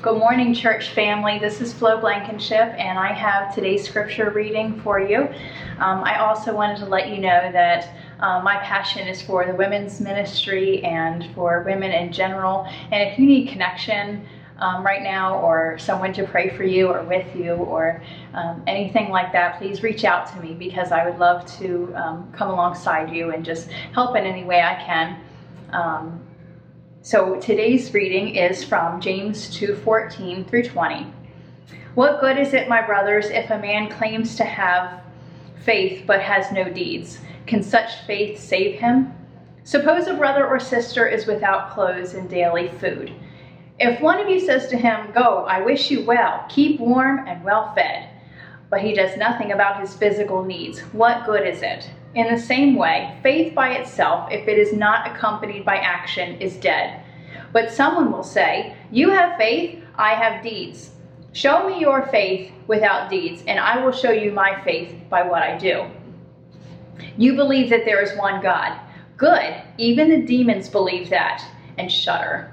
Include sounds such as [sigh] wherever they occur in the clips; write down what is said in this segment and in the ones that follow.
Good morning, church family. This is Flo Blankenship, and I have today's scripture reading for you. Um, I also wanted to let you know that uh, my passion is for the women's ministry and for women in general. And if you need connection, um, right now or someone to pray for you or with you or um, anything like that, please reach out to me because I would love to um, come alongside you and just help in any way I can. So today's reading is from James 2:14 through 20. What good is it, my brothers, if a man claims to have faith but has no deeds? Can such faith save him? Suppose a brother or sister is without clothes and daily food. If one of you says to him, Go, I wish you well, keep warm and well fed, but he does nothing about his physical needs, what good is it? In the same way, faith by itself, if it is not accompanied by action, is dead. But someone will say, You have faith, I have deeds. Show me your faith without deeds, and I will show you my faith by what I do. You believe that there is one God. Good, even the demons believe that and shudder.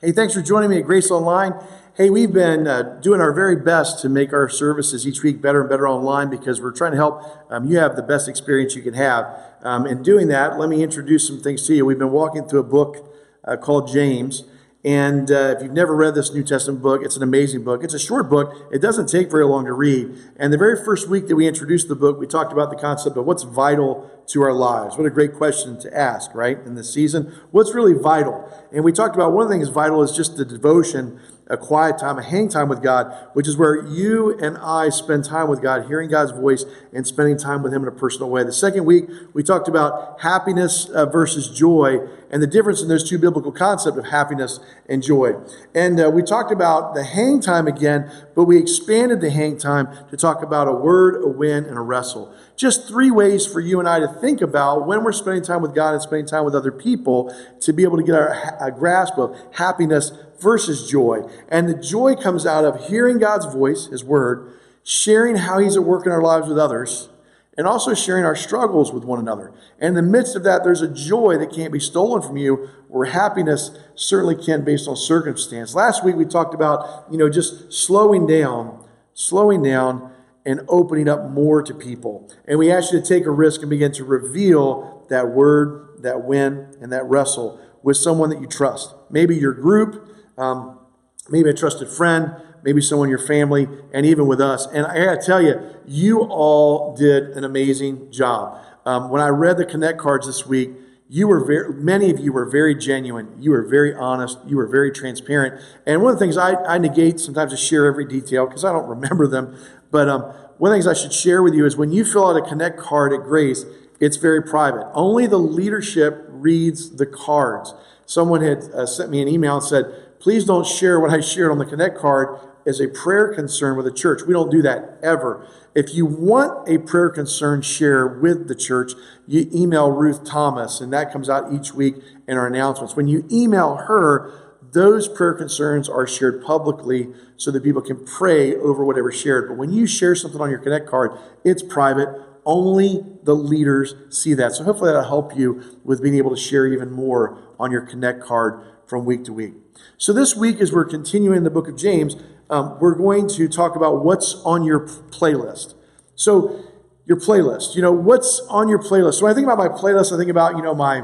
Hey, thanks for joining me at Grace Online. Hey, we've been uh, doing our very best to make our services each week better and better online because we're trying to help um, you have the best experience you can have. Um, in doing that, let me introduce some things to you. We've been walking through a book uh, called James. And uh, if you've never read this New Testament book, it's an amazing book. It's a short book. It doesn't take very long to read. And the very first week that we introduced the book, we talked about the concept of what's vital to our lives. What a great question to ask, right? In this season, what's really vital? And we talked about one thing things vital is just the devotion a quiet time, a hang time with God, which is where you and I spend time with God, hearing God's voice and spending time with Him in a personal way. The second week, we talked about happiness uh, versus joy and the difference in those two biblical concepts of happiness and joy. And uh, we talked about the hang time again, but we expanded the hang time to talk about a word, a win, and a wrestle. Just three ways for you and I to think about when we're spending time with God and spending time with other people to be able to get our, a grasp of happiness versus joy. And the joy comes out of hearing God's voice, His word, sharing how He's at work in our lives with others, and also sharing our struggles with one another. And in the midst of that, there's a joy that can't be stolen from you, where happiness certainly can based on circumstance. Last week we talked about, you know, just slowing down, slowing down and opening up more to people. And we asked you to take a risk and begin to reveal that word, that win, and that wrestle with someone that you trust. Maybe your group, um, maybe a trusted friend, maybe someone in your family, and even with us. And I gotta tell you, you all did an amazing job. Um, when I read the Connect cards this week, you were very, many of you were very genuine. You were very honest. You were very transparent. And one of the things I, I negate sometimes to share every detail because I don't [laughs] remember them. But um, one of the things I should share with you is when you fill out a Connect card at Grace, it's very private. Only the leadership reads the cards. Someone had uh, sent me an email and said, please don't share what I shared on the Connect card as a prayer concern with the church. We don't do that ever. If you want a prayer concern share with the church, you email Ruth Thomas, and that comes out each week in our announcements. When you email her, those prayer concerns are shared publicly so that people can pray over whatever shared. But when you share something on your Connect card, it's private. Only the leaders see that. So hopefully that'll help you with being able to share even more on your Connect card from week to week. So this week, as we're continuing the book of James, um, we're going to talk about what's on your playlist. So your playlist, you know, what's on your playlist? So when I think about my playlist, I think about, you know, my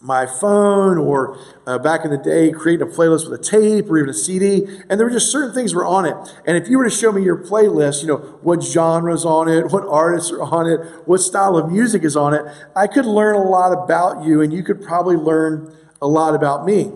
my phone or uh, back in the day creating a playlist with a tape or even a cd and there were just certain things were on it and if you were to show me your playlist you know what genres on it what artists are on it what style of music is on it i could learn a lot about you and you could probably learn a lot about me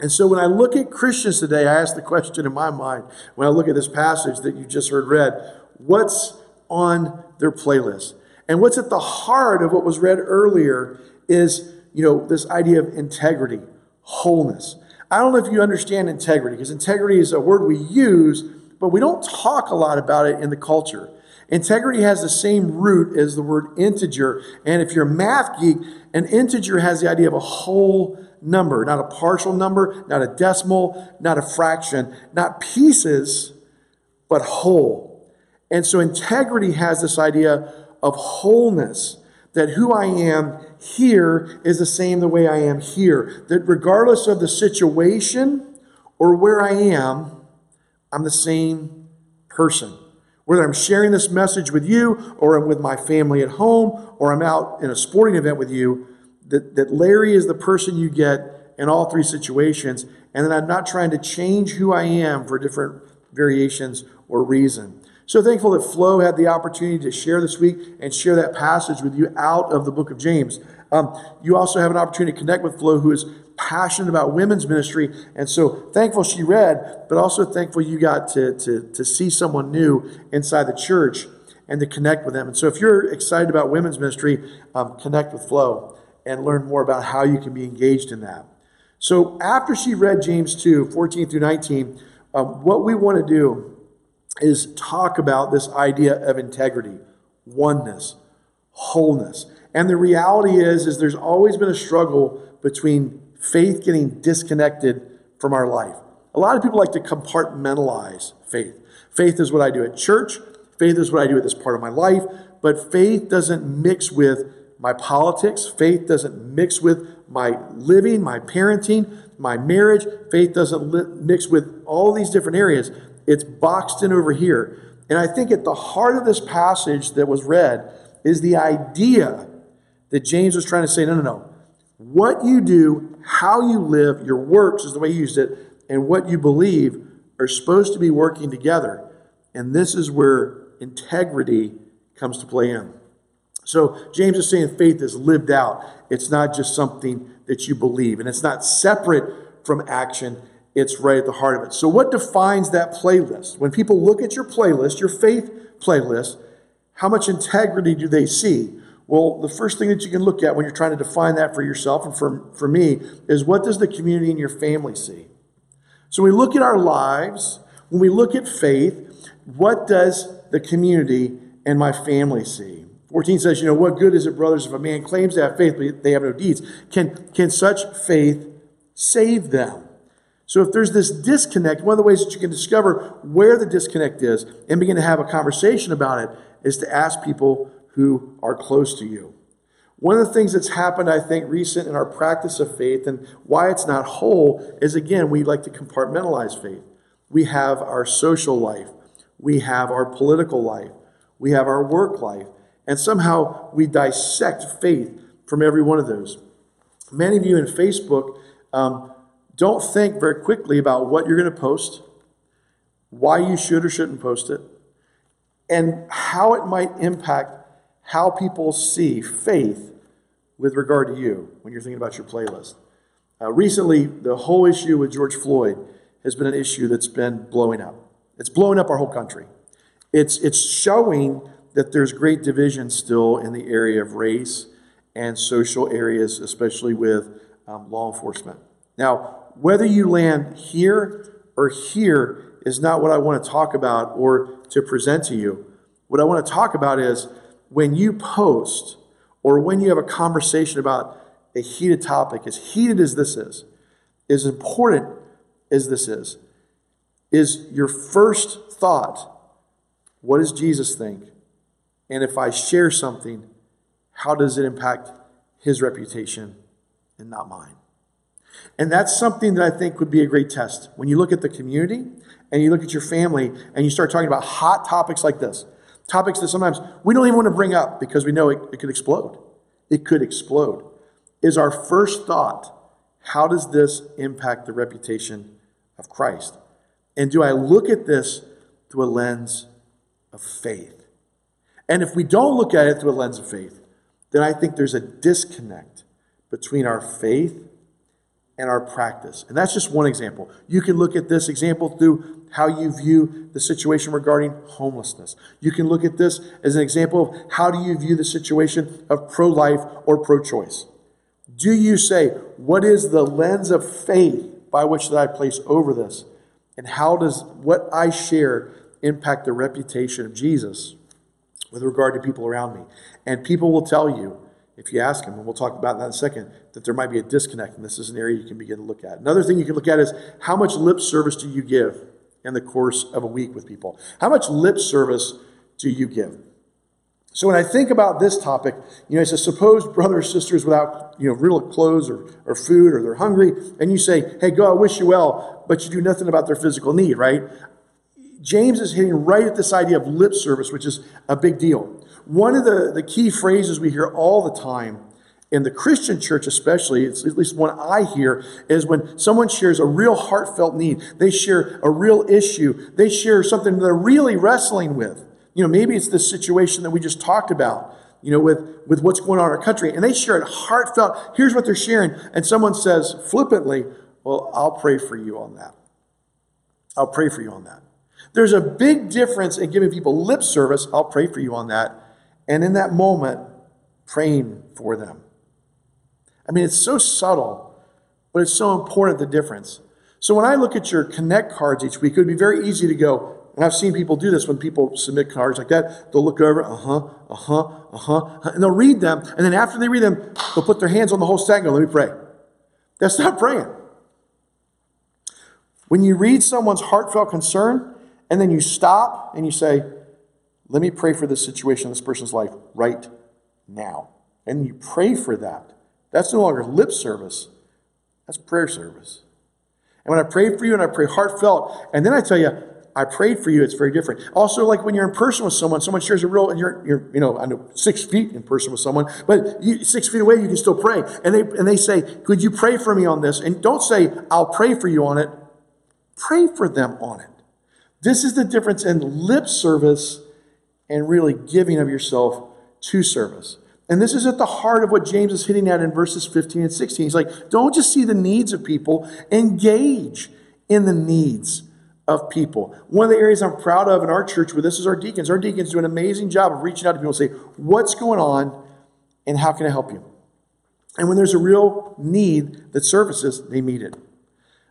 and so when I look at Christians today, I ask the question in my mind, when I look at this passage that you just heard read, what's on their playlist? And what's at the heart of what was read earlier is, you know, this idea of integrity, wholeness. I don't know if you understand integrity, because integrity is a word we use, but we don't talk a lot about it in the culture. Integrity has the same root as the word integer. And if you're a math geek, an integer has the idea of a whole number, not a partial number, not a decimal, not a fraction, not pieces, but whole. And so integrity has this idea of wholeness that who I am here is the same the way I am here. That regardless of the situation or where I am, I'm the same person. Whether I'm sharing this message with you or I'm with my family at home or I'm out in a sporting event with you, that, that Larry is the person you get in all three situations, and that I'm not trying to change who I am for different variations or reason. So thankful that Flo had the opportunity to share this week and share that passage with you out of the book of James. Um, you also have an opportunity to connect with Flo, who is passionate about women's ministry. And so thankful she read, but also thankful you got to, to, to see someone new inside the church and to connect with them. And so if you're excited about women's ministry, um, connect with Flo and learn more about how you can be engaged in that. So after she read James 2, 14 through 19, um, what we want to do is talk about this idea of integrity, oneness, wholeness. And the reality is, is there's always been a struggle between faith getting disconnected from our life. A lot of people like to compartmentalize faith. Faith is what I do at church. Faith is what I do at this part of my life. But faith doesn't mix with my politics. Faith doesn't mix with my living, my parenting, my marriage. Faith doesn't li- mix with all these different areas. It's boxed in over here. And I think at the heart of this passage that was read is the idea that James was trying to say no, no, no. What you do, how you live, your works is the way he used it, and what you believe are supposed to be working together. And this is where integrity comes to play in. So James is saying faith is lived out. It's not just something that you believe, and it's not separate from action. It's right at the heart of it. So, what defines that playlist? When people look at your playlist, your faith playlist, how much integrity do they see? Well, the first thing that you can look at when you're trying to define that for yourself and for, for me is what does the community and your family see? So, we look at our lives, when we look at faith, what does the community and my family see? 14 says, you know, what good is it, brothers, if a man claims to have faith, but they have no deeds? Can, can such faith save them? So if there's this disconnect, one of the ways that you can discover where the disconnect is and begin to have a conversation about it is to ask people who are close to you. One of the things that's happened, I think, recent in our practice of faith and why it's not whole is again, we like to compartmentalize faith. We have our social life, we have our political life, we have our work life. And somehow we dissect faith from every one of those. Many of you in Facebook um, don't think very quickly about what you're going to post, why you should or shouldn't post it, and how it might impact how people see faith with regard to you when you're thinking about your playlist. Uh, recently, the whole issue with George Floyd has been an issue that's been blowing up. It's blowing up our whole country. It's, it's showing that there's great division still in the area of race and social areas, especially with um, law enforcement. Now, whether you land here or here is not what I want to talk about or to present to you. What I want to talk about is when you post or when you have a conversation about a heated topic, as heated as this is, as important as this is, is your first thought, what does Jesus think? And if I share something, how does it impact his reputation and not mine? And that's something that I think would be a great test. When you look at the community and you look at your family and you start talking about hot topics like this, topics that sometimes we don't even want to bring up because we know it, it could explode. It could explode. Is our first thought, how does this impact the reputation of Christ? And do I look at this through a lens of faith? And if we don't look at it through a lens of faith, then I think there's a disconnect between our faith and our practice. And that's just one example. You can look at this example through how you view the situation regarding homelessness. You can look at this as an example of how do you view the situation of pro life or pro choice. Do you say, what is the lens of faith by which that I place over this? And how does what I share impact the reputation of Jesus with regard to people around me. And people will tell you, if you ask them, and we'll talk about that in a second, that there might be a disconnect, and this is an area you can begin to look at. Another thing you can look at is how much lip service do you give in the course of a week with people? How much lip service do you give? So when I think about this topic, you know, I say, suppose brothers or sisters without, you know, real clothes or, or food or they're hungry, and you say, hey, go, I wish you well, but you do nothing about their physical need, right? James is hitting right at this idea of lip service, which is a big deal. One of the, the key phrases we hear all the time in the Christian church, especially, it's at least one I hear, is when someone shares a real heartfelt need, they share a real issue, they share something they're really wrestling with. You know, maybe it's the situation that we just talked about, you know, with, with what's going on in our country, and they share it heartfelt. Here's what they're sharing, and someone says flippantly, Well, I'll pray for you on that. I'll pray for you on that. There's a big difference in giving people lip service, I'll pray for you on that, and in that moment, praying for them. I mean, it's so subtle, but it's so important the difference. So when I look at your connect cards each week, it would be very easy to go, and I've seen people do this when people submit cards like that. They'll look over, uh huh, uh huh, uh huh, and they'll read them. And then after they read them, they'll put their hands on the whole stack and go, let me pray. That's not praying. When you read someone's heartfelt concern, and then you stop and you say, let me pray for this situation this person's life right now. And you pray for that. That's no longer lip service, that's prayer service. And when I pray for you and I pray heartfelt, and then I tell you, I prayed for you, it's very different. Also, like when you're in person with someone, someone shares a real, and you're, you're you know, I know six feet in person with someone, but you, six feet away, you can still pray. And they, and they say, could you pray for me on this? And don't say, I'll pray for you on it. Pray for them on it. This is the difference in lip service and really giving of yourself to service. And this is at the heart of what James is hitting at in verses 15 and 16. He's like, don't just see the needs of people, engage in the needs of people. One of the areas I'm proud of in our church with this is our deacons. Our deacons do an amazing job of reaching out to people and say, what's going on and how can I help you? And when there's a real need that surfaces, they meet it.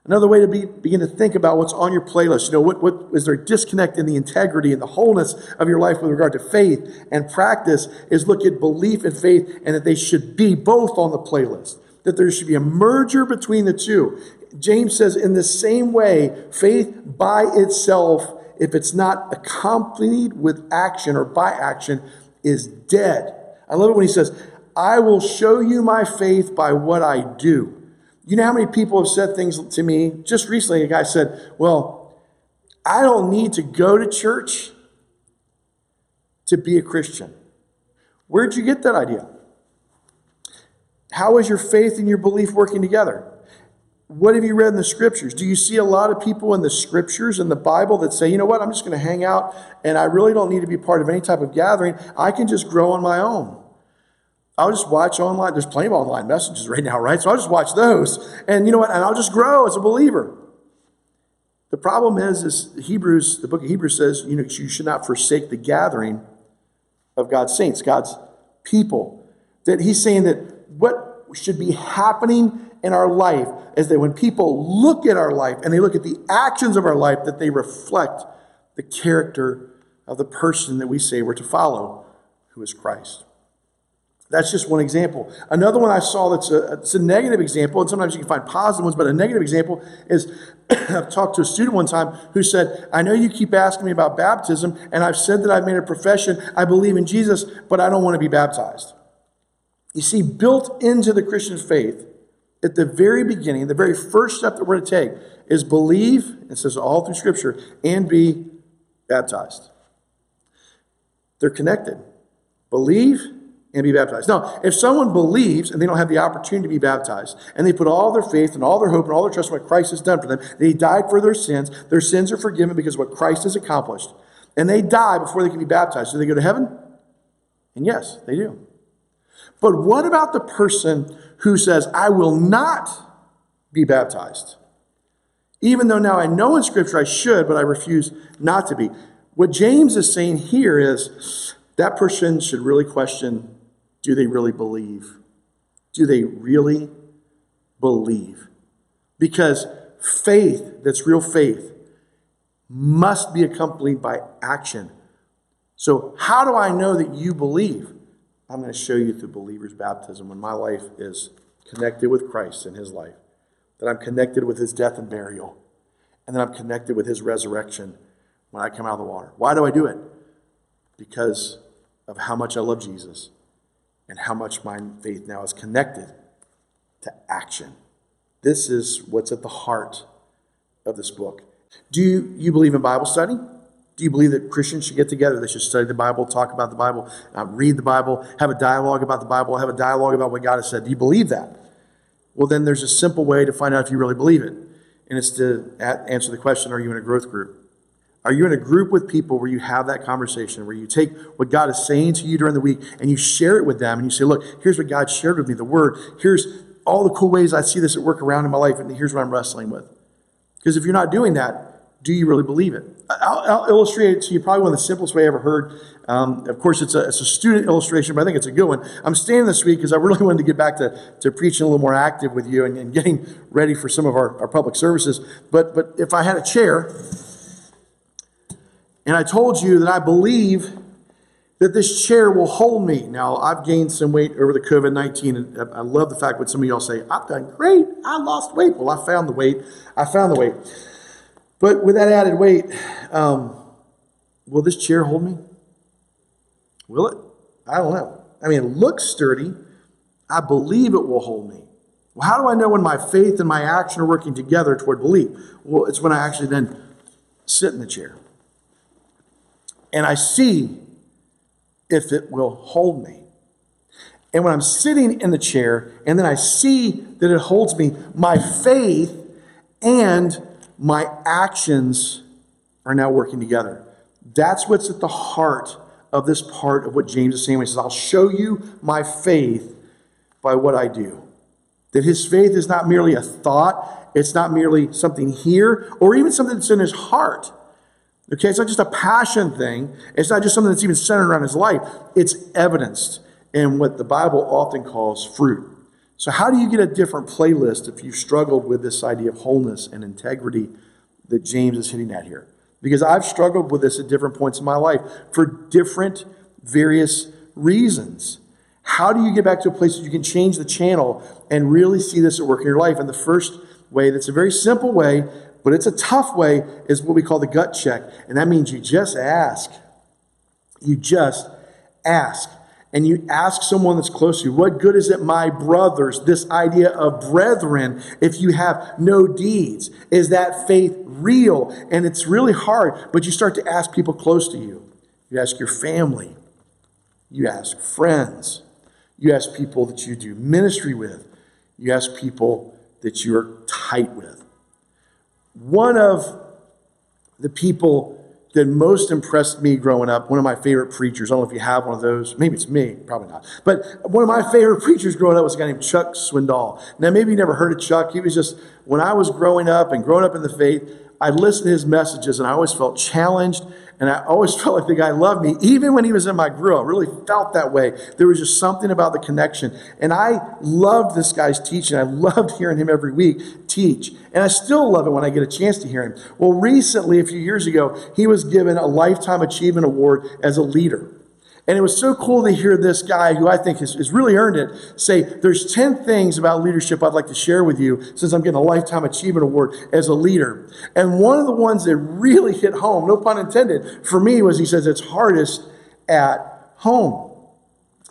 Another way to be, begin to think about what's on your playlist. You know, what, what is there a disconnect in the integrity and the wholeness of your life with regard to faith and practice is look at belief and faith and that they should be both on the playlist. That there should be a merger between the two. James says, in the same way, faith by itself, if it's not accompanied with action or by action, is dead. I love it when he says, I will show you my faith by what I do. You know how many people have said things to me? Just recently, a guy said, Well, I don't need to go to church to be a Christian. Where'd you get that idea? How is your faith and your belief working together? What have you read in the scriptures? Do you see a lot of people in the scriptures in the Bible that say, you know what, I'm just going to hang out and I really don't need to be part of any type of gathering. I can just grow on my own. I'll just watch online. There's plenty of online messages right now, right? So I'll just watch those. And you know what? And I'll just grow as a believer. The problem is, is Hebrews, the book of Hebrews says, you know, you should not forsake the gathering of God's saints, God's people. That he's saying that what should be happening in our life is that when people look at our life and they look at the actions of our life, that they reflect the character of the person that we say we're to follow, who is Christ. That's just one example. Another one I saw that's a, it's a negative example, and sometimes you can find positive ones, but a negative example is [clears throat] I've talked to a student one time who said, I know you keep asking me about baptism, and I've said that I've made a profession, I believe in Jesus, but I don't want to be baptized. You see, built into the Christian faith, at the very beginning, the very first step that we're to take is believe, it says all through Scripture, and be baptized. They're connected. Believe and be baptized. Now, if someone believes and they don't have the opportunity to be baptized, and they put all their faith and all their hope and all their trust in what Christ has done for them, they died for their sins, their sins are forgiven because of what Christ has accomplished, and they die before they can be baptized, do they go to heaven? And yes, they do. But what about the person who says, I will not be baptized? Even though now I know in Scripture I should, but I refuse not to be. What James is saying here is that person should really question do they really believe? Do they really believe? Because faith, that's real faith, must be accompanied by action. So, how do I know that you believe? I'm going to show you through believer's baptism when my life is connected with Christ and his life, that I'm connected with his death and burial, and that I'm connected with his resurrection when I come out of the water. Why do I do it? Because of how much I love Jesus and how much my faith now is connected to action. This is what's at the heart of this book. Do you, you believe in Bible study? Do you believe that Christians should get together? They should study the Bible, talk about the Bible, uh, read the Bible, have a dialogue about the Bible, have a dialogue about what God has said. Do you believe that? Well, then there's a simple way to find out if you really believe it. And it's to answer the question Are you in a growth group? Are you in a group with people where you have that conversation, where you take what God is saying to you during the week and you share it with them and you say, Look, here's what God shared with me, the word. Here's all the cool ways I see this at work around in my life, and here's what I'm wrestling with. Because if you're not doing that, do you really believe it? I'll, I'll, illustrate it to you probably one of the simplest way I ever heard. Um, of course, it's a, it's a student illustration, but I think it's a good one. I'm staying this week because I really [laughs] wanted to get back to, to preaching a little more active with you and, and getting ready for some of our, our public services. But, but if I had a chair and I told you that I believe that this chair will hold me. Now, I've gained some weight over the COVID 19, and I love the fact when some of y'all say, I've done great, I lost weight. Well, I found the weight. I found the weight. But with that added weight, um, will this chair hold me? Will it? I don't know. I mean, it looks sturdy. I believe it will hold me. Well, how do I know when my faith and my action are working together toward belief? Well, it's when I actually then sit in the chair and I see if it will hold me. And when I'm sitting in the chair and then I see that it holds me, my faith and my actions are now working together. That's what's at the heart of this part of what James is saying. He says, I'll show you my faith by what I do. That his faith is not merely a thought, it's not merely something here, or even something that's in his heart. Okay, it's not just a passion thing. It's not just something that's even centered around his life. It's evidenced in what the Bible often calls fruit. So, how do you get a different playlist if you've struggled with this idea of wholeness and integrity that James is hitting at here? Because I've struggled with this at different points in my life for different, various reasons. How do you get back to a place that you can change the channel and really see this at work in your life? And the first way, that's a very simple way, but it's a tough way, is what we call the gut check. And that means you just ask. You just ask and you ask someone that's close to you, what good is it, my brothers? This idea of brethren, if you have no deeds, is that faith real? And it's really hard, but you start to ask people close to you. You ask your family, you ask friends, you ask people that you do ministry with, you ask people that you're tight with. One of the people that most impressed me growing up, one of my favorite preachers, I don't know if you have one of those, maybe it's me, probably not, but one of my favorite preachers growing up was a guy named Chuck Swindoll. Now, maybe you never heard of Chuck. He was just, when I was growing up and growing up in the faith, I listened to his messages and I always felt challenged and I always [laughs] felt like the guy loved me, even when he was in my grill. I really felt that way. There was just something about the connection. And I loved this guy's teaching. I loved hearing him every week teach. And I still love it when I get a chance to hear him. Well, recently, a few years ago, he was given a Lifetime Achievement Award as a leader. And it was so cool to hear this guy, who I think has, has, really earned it, say, There's 10 things about leadership I'd like to share with you since I'm getting a Lifetime Achievement Award as a leader. And one of the ones that really hit home, no pun intended, for me was he says, It's hardest at home.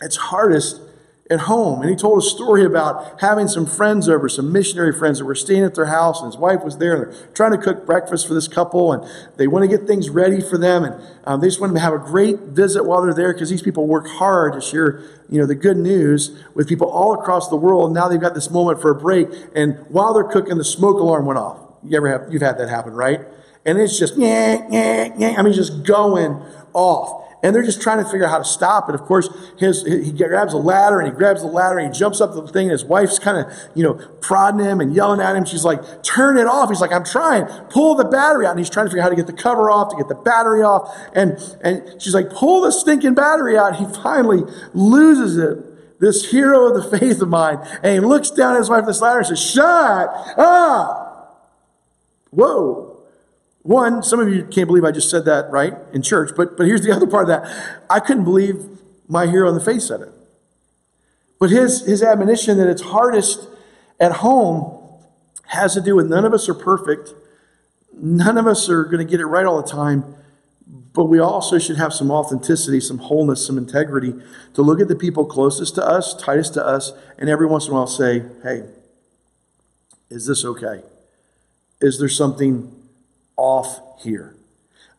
It's hardest at home. And he told a story about having some friends over, some missionary friends that were staying at their house, and his wife was there, and they're trying to cook breakfast for this couple, and they want to get things ready for them, and um, they just want to have a great visit while they're there because these people work hard to share, you know, the good news with people all across the world. Now they've got this moment for a break, and while they're cooking, the smoke alarm went off. You ever have, you've had that happen, right? And it's just, yeah, yeah, yeah. I mean, just going off and they're just trying to figure out how to stop it. Of course, his, he grabs a ladder and he grabs the ladder and he jumps up the thing. And his wife's kind of, you know, prodding him and yelling at him. She's like, turn it off. He's like, I'm trying. Pull the battery out. And he's trying to figure out how to get the cover off, to get the battery off. And, and she's like, pull the stinking battery out. He finally loses it. This hero of the faith of mine. And he looks down at his wife this ladder and says, shut up. Whoa. One, some of you can't believe I just said that right in church, but, but here's the [laughs] other part of that. I couldn't believe my hero in the face said it. But his, his admonition that it's hardest at home has to do with none of us are perfect. None of us are going to get it right all the time. but we also should have some authenticity, some wholeness, some integrity to look at the people closest to us, tightest to us, and every once in a while say, hey, is this okay? Is there something off here?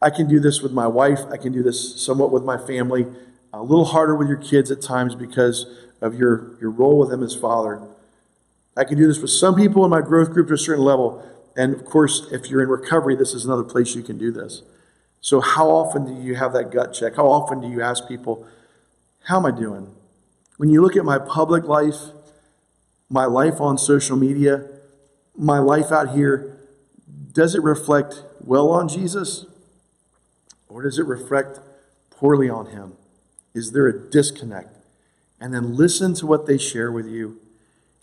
I can do this with my wife. I can do this somewhat with my family. A little harder with your kids at times because of your, your role with them as father. I can do this with some people in my growth group to a certain level. And of course, if you're in recovery, this is another place you can do this. So, how often do you have that gut check? How often do you ask people, How am I doing? When you look at my public life, my life on social media, my life out here, does it reflect well on Jesus? Or does it reflect poorly on him? Is there a disconnect? And then listen to what they share with you.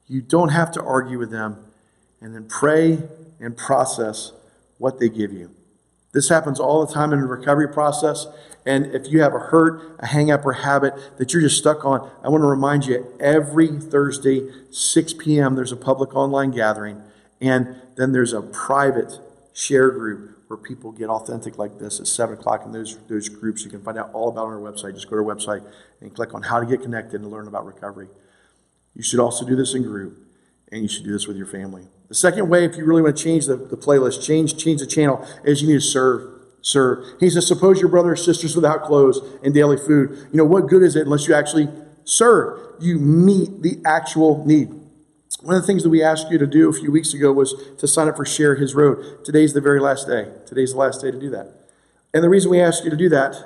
You don't have to argue with them. And then pray and process what they give you. This happens all the time in the recovery process. And if you have a hurt, a hang up, or habit that you're just stuck on, I want to remind you every Thursday, 6 p.m., there's a public online gathering. And then there's a private share group where people get authentic like this at 7 o'clock in those, those groups. You can find out all about on our website. Just go to our website and click on how to get connected and learn about recovery. You should also do this in group, and you should do this with your family. The second way, if you really want to change the, the playlist, change, change the channel, is you need to serve. Serve. He says, suppose your brother or sisters without clothes and daily food. You know, what good is it unless you actually serve? You meet the actual need. One of the things that we asked you to do a few weeks ago was to sign up for Share His Road. Today's the very last day. Today's the last day to do that. And the reason we asked you to do that,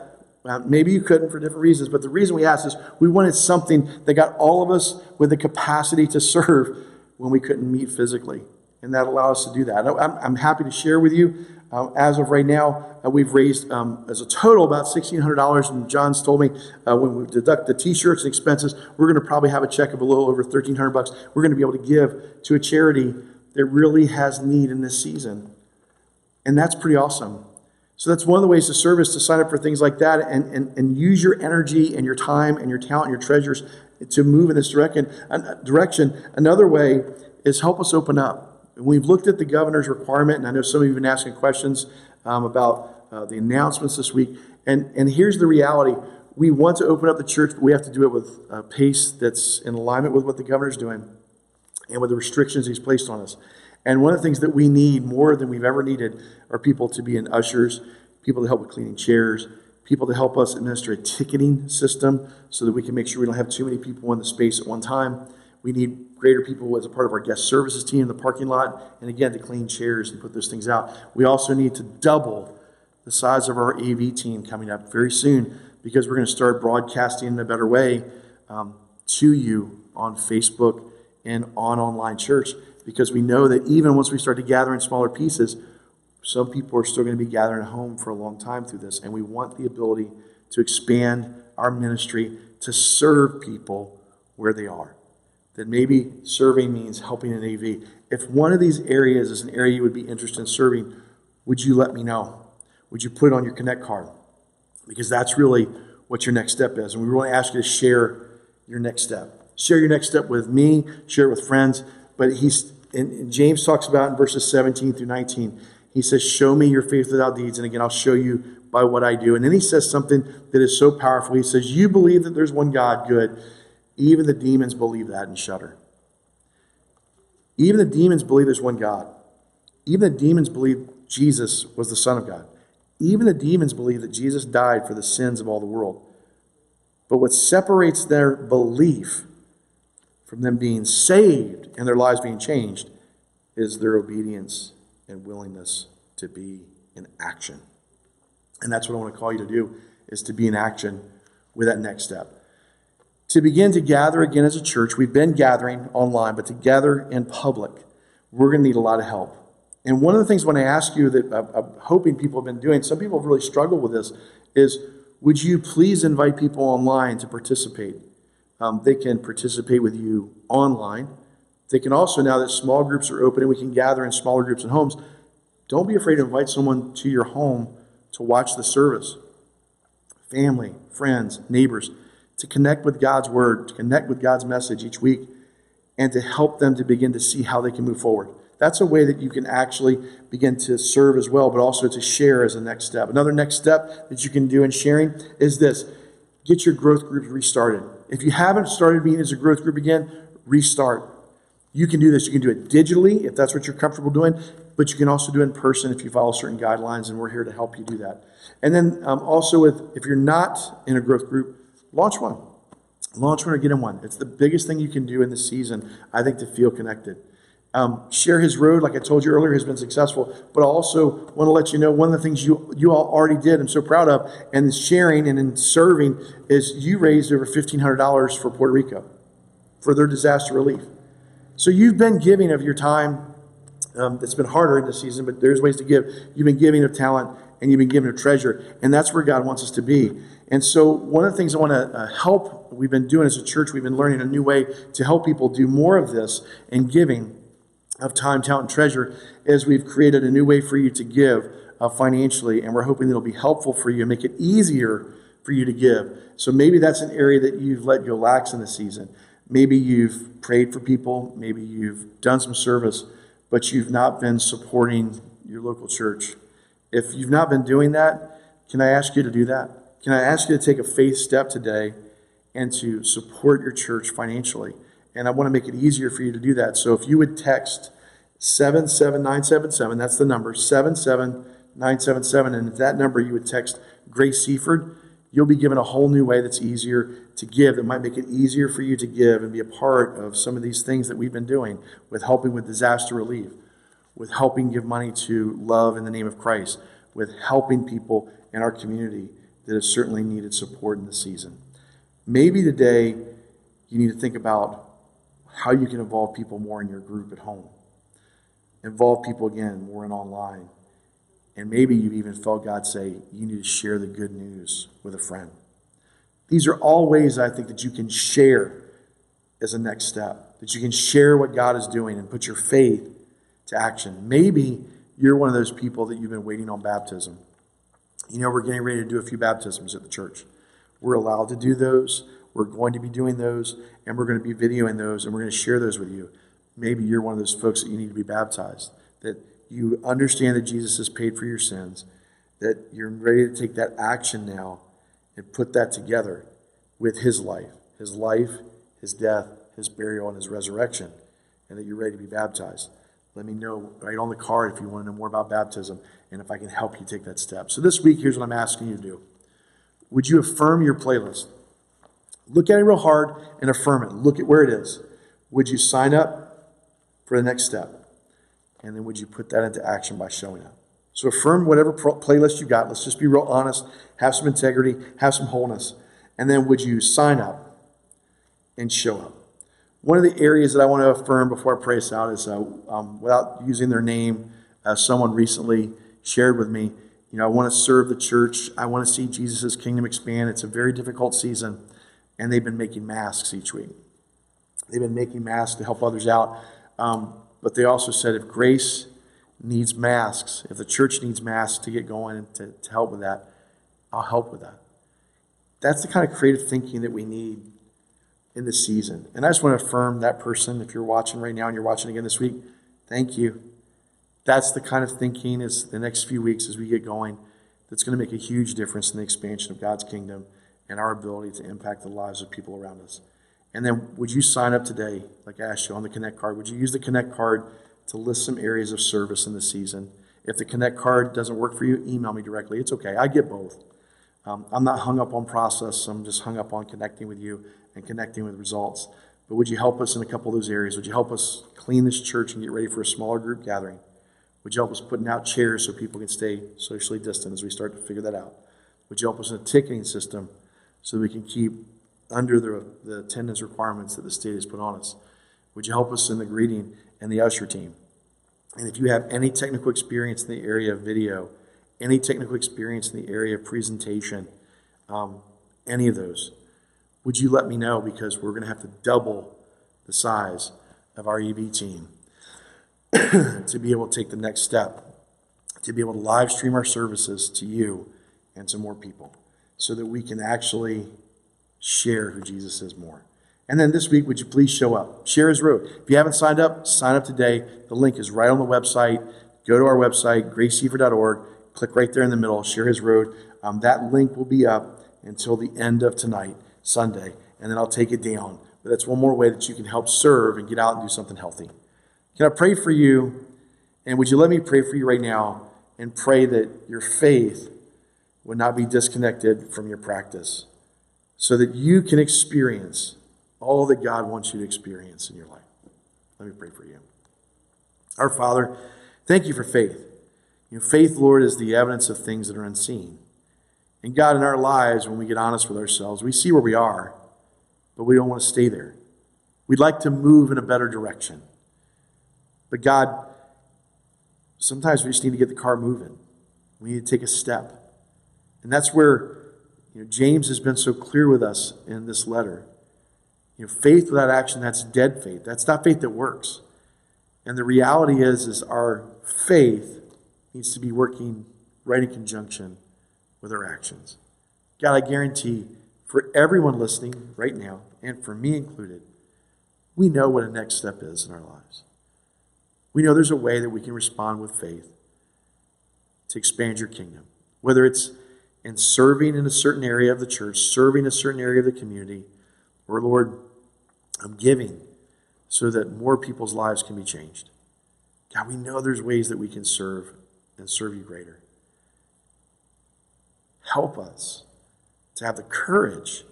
well, maybe you couldn't for different reasons, but the reason we asked is we wanted something that got all of us with the capacity to serve when we couldn't meet physically. And that allowed us to do that. I'm, I'm happy to share with you. Uh, as of right now, uh, we've raised um, as a total about $1,600. And John's told me uh, when we deduct the t-shirts and expenses, we're going to probably have a check of a little over 1,300 bucks. We're going to be able to give to a charity that really has need in this season. And that's pretty awesome. So that's one of the ways to service to sign up for things like that and, and, and use your energy and your time and your talent and your treasures to move in this direction. direction. Another way is help us open up. We've looked at the governor's requirement, and I know some of you have been asking questions um, about uh, the announcements this week. And, and here's the reality we want to open up the church, but we have to do it with a pace that's in alignment with what the governor's doing and with the restrictions he's placed on us. And one of the things that we need more than we've ever needed are people to be in ushers, people to help with cleaning chairs, people to help us administer a ticketing system so that we can make sure we don't have too many people in the space at one time. We need greater people as a part of our guest services team in the parking lot, and again, to clean chairs and put those things out. We also need to double the size of our AV team coming up very soon because we're going to start broadcasting in a better way um, to you on Facebook and on online church because we know that even once we start to gather in smaller pieces, some people are still going to be gathering at home for a long time through this, and we want the ability to expand our ministry to serve people where they are that maybe serving means helping an AV. If one of these areas is an area you would be interested in serving, would you let me know? Would you put it on your Connect card? Because that's really what your next step is. And we to ask you to share your next step. Share your next step with me, share it with friends. But he's, and James talks about in verses 17 through 19, he says, Show me your faith without deeds, and again, I'll show you by what I do. And then he says something that is so powerful. He says, You believe that there's one God, good. Even the demons believe that and shudder. Even the demons believe there's one God. Even the demons believe Jesus was the Son of God. Even the demons believe that Jesus died for the sins of all the world. But what separates their belief from them being saved and their lives being changed is their obedience and willingness to be in action. And that's what I want to call you to do is to be in action with that next step to begin to gather again as a church. We've been gathering online, but to gather in public, we're going to need a lot of help. And one of the things when I ask you that I'm hoping people have been doing, some people have really struggled with this, is would you please invite people online to participate? Um, they can participate with you online. They can also, now that small groups are open and we can gather in smaller groups in homes, don't be afraid to invite someone to your home to watch the service. Family, friends, neighbors to connect with God's word, to connect with God's message each week, and to help them to begin to see how they can move forward. That's a way that you can actually begin to serve as well, but also to share as a next step. Another next step that you can do in sharing is this get your growth groups restarted. If you haven't started meeting as a growth group again, restart. You can do this. You can do it digitally if that's what you're comfortable doing, but you can also do it in person if you follow certain guidelines, and we're here to help you do that. And then um, also, with if you're not in a growth group, launch one. Launch one or get in one. It's the biggest thing you can do in this season, I think, to feel connected. Um, share his road, like I told you earlier, has been successful. But I also want to let you know one of the things you you all already did. I'm so proud of, and in sharing and in serving is you raised over fifteen hundred dollars for Puerto Rico for their disaster relief. So you've been giving of your time. Um, it's been harder in this season, but there's ways to give. You've been giving of talent, and you've been given a treasure, and that's where God wants us to be. And so, one of the things I want to uh, help, we've been doing as a church, we've been learning a new way to help people do more of this and giving of time, talent, and treasure, is we've created a new way for you to give uh, financially, and we're hoping it'll be helpful for you and make it easier for you to give. So maybe that's an area that you've let go lax in the season. Maybe you've prayed for people, maybe you've done some service, but you've not been supporting your local church. If you've not been doing that, can I ask you to do that? Can I ask you to take a faith step today and to support your church financially? And I want to make it easier for you to do that. So if you would text 77977, that's the number, 77977, and if that number you would text Grace Seaford, you'll be given a whole new way that's easier to give, that might make it easier for you to give and be a part of some of these things that we've been doing with helping with disaster relief, with helping give money to love in the name of Christ, with helping people in our community that have certainly needed support in the season. Maybe today you need to think about how you can involve people more in your group at home. Involve people again more in online. And maybe you've even felt God say, you need to share the good news with a friend. These are all ways I think that you can share as a next step, that you can share what God is doing and put your faith to action. Maybe you're one of those people that you've been waiting on baptism. You know, we're getting ready to do a few baptisms at the church. We're allowed to do those. We're going to be doing those, and we're going to be videoing those, and we're going to share those with you. Maybe you're one of those folks that you need to be baptized, that you understand that Jesus has paid for your sins, that you're ready to take that action now and put that together with his life, his life, his death, his burial, and his resurrection, and that you're ready to be baptized. Let me know right on the card if you want to know more about baptism and if I can help you take that step. So this week, here's what I'm asking you to do. Would you affirm your playlist? Look at it real hard and affirm it. Look at where it is. Would you sign up for the next step? And then would you put that into action by showing up? So affirm whatever playlist you got. Let's just be real honest, have some integrity, have some wholeness. And then would you sign up and show up? One of the areas that I want to affirm before I pray us out is uh, um, without using their name, uh, someone recently shared with me, you know, I want to serve the church. I want to see Jesus' kingdom expand. It's a very difficult season, and they've been making masks each week. They've been making masks to help others out. Um, but they also said if grace needs masks, if the church needs masks to get going and to, to help with that, I'll help with that. That's the kind of creative thinking that we need in the season. And I just want to affirm that person, if you're watching right now and you're watching again this week, thank you. That's the kind of thinking is the next few weeks as we get going that's going to make a huge difference in the expansion of God's kingdom and our ability to impact the lives of people around us. And then would you sign up today, like I asked you on the Connect card? Would you use the Connect card to list some areas of service in the season? If the Connect card doesn't work for you, email me directly. It's okay. I get both. Um, I'm not hung up on process. I'm just hung up on connecting with you and connecting with results. But would you help us in a couple of those areas? Would you help us clean this church and get ready for a smaller group gathering? Would you help us putting out chairs so people can stay socially distant as we start to figure that out? Would you help us in a ticketing system so we can keep under the, the attendance requirements that the state has put on us? Would you help us in the greeting and the usher team? And if you have any technical experience in the area of video, any technical experience in the area of presentation, um, any of those, would you let me know because we're going to have to double the size of our AV team [clears throat] to be able to take the next step, to be able to live stream our services to you and to more people so that we can actually share who Jesus is more. And then this week, would you please show up? Share his road. If you haven't signed up, sign up today. The link is right on the website. Go to our website, graceseaford.org. Click right there in the middle, share his road. Um, that link will be up until the end of tonight, Sunday, and then I'll take it down. But that's one more way that you can help serve and get out and do something healthy. Can I pray for you? And would you let me pray for you right now and pray that your faith would not be disconnected from your practice so that you can experience all that God wants you to experience in your life? Let me pray for you. Our Father, thank you for faith. You know, faith, Lord, is the evidence of things that are unseen. And God, in our lives, when we get honest with ourselves, we see where we are, but we don't want to stay there. We'd like to move in a better direction. But God, sometimes we just need to get the car moving. We need to take a step. And that's where you know, James has been so clear with us in this letter. You know, faith without action, that's dead faith. That's not faith that works. And the reality is, is our faith needs to be working right in conjunction with our actions. God, I guarantee for everyone listening right now, and for me included, we know what a next step is in our lives. We know there's a way that we can respond with faith to expand your kingdom, whether it's in serving in a certain area of the church, serving a certain area of the community, or Lord, I'm giving so that more people's lives can be changed. God, we know there's ways that we can serve and serve you greater. Help us to have the courage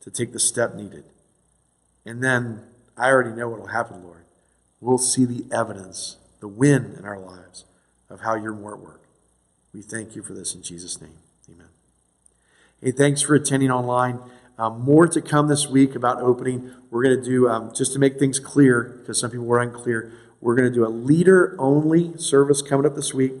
to take the step needed. And then I already know what will happen, Lord. We'll see the evidence, the win in our lives of how you're more at work. We thank you for this in Jesus' name. Amen. Hey, thanks for attending online. Um, more to come this week about opening. We're going to do, um, just to make things clear, because some people were unclear, we're going to do a leader only service coming up this week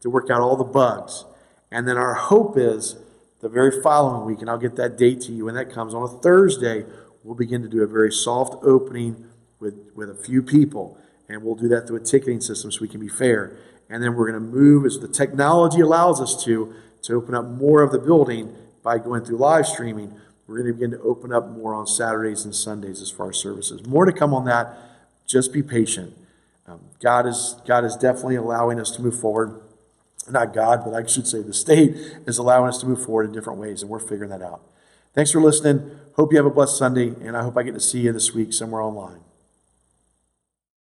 to work out all the bugs. And then our hope is the very following week, and I'll get that date to you when that comes, on a Thursday, we'll begin to do a very soft opening with, with a few people. And we'll do that through a ticketing system so we can be fair. And then we're going to move, as the technology allows us to, to open up more of the building by going through live streaming. We're going to begin to open up more on Saturdays and Sundays as far as services. More to come on that. Just be patient. Um, God is God is definitely allowing us to move forward. Not God, but I should say the state is allowing us to move forward in different ways, and we're figuring that out. Thanks for listening. Hope you have a blessed Sunday, and I hope I get to see you this week somewhere online.